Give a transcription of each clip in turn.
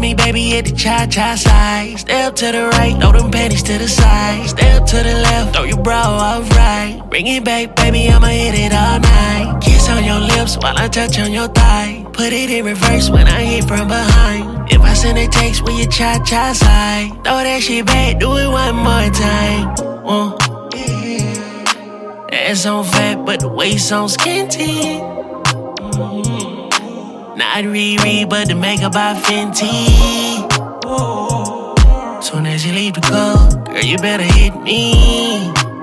me, baby, hit the cha cha slide. Step to the right, throw them panties to the side. Step to the left, throw your bra off right. Bring it back, baby, I'ma hit it all night. Kiss on your lips while I touch on your thigh. Put it in reverse when I hit from behind. If I send a text, will you cha cha slide? Throw that shit back, do it one more time. Uh. Ass on fat, but the waist on skinty. Not Riri, but the makeup by Fenty. Soon as you leave the club, girl, you better hit me.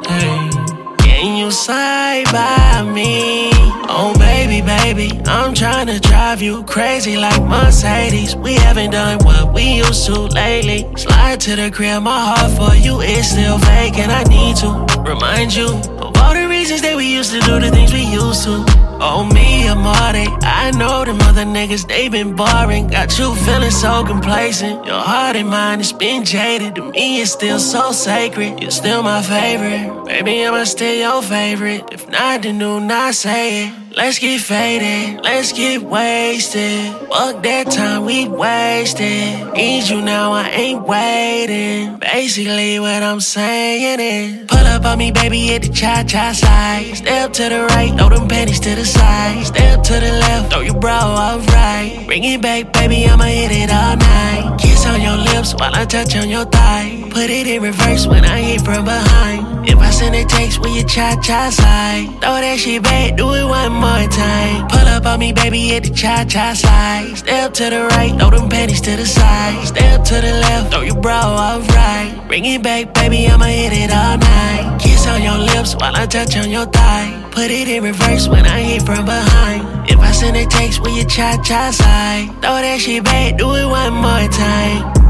Hey. Can you slide by me? Oh, baby, baby, I'm trying to drive you crazy like Mercedes. We haven't done what we used to lately. Slide to the crib, my heart for you is still vacant. I need to remind you of all the reasons that we used to do the things we used to. Oh, me and Marty, I know them other niggas, they been boring. Got you feeling so complacent. Your heart and mind has been jaded. To me, it's still so sacred. You're still my favorite. Baby, I'ma still your favorite. If not, then do not say it. Let's get faded, let's get wasted. Fuck that time we wasted. Need you now, I ain't waiting. Basically, what I'm saying is, pull up on me, baby, hit the cha cha slide. Step to the right, throw them panties to the side. Step to the left, throw your bra off right. Bring it back, baby, I'ma hit it all night. Kiss on your lips while I touch on your thigh. Put it in reverse when I hit from behind. If I send a text, will you cha cha slide? Throw that shit back, do it one more time. Pull up on me, baby, hit the cha cha slide. Step to the right, throw them panties to the side. Step to the left, throw your bra off right. Bring it back, baby, I'ma hit it all night. Kiss on your lips while I touch on your thigh. Put it in reverse when I hit from behind. If I send a text, will you cha cha slide? Throw that shit back, do it one more time.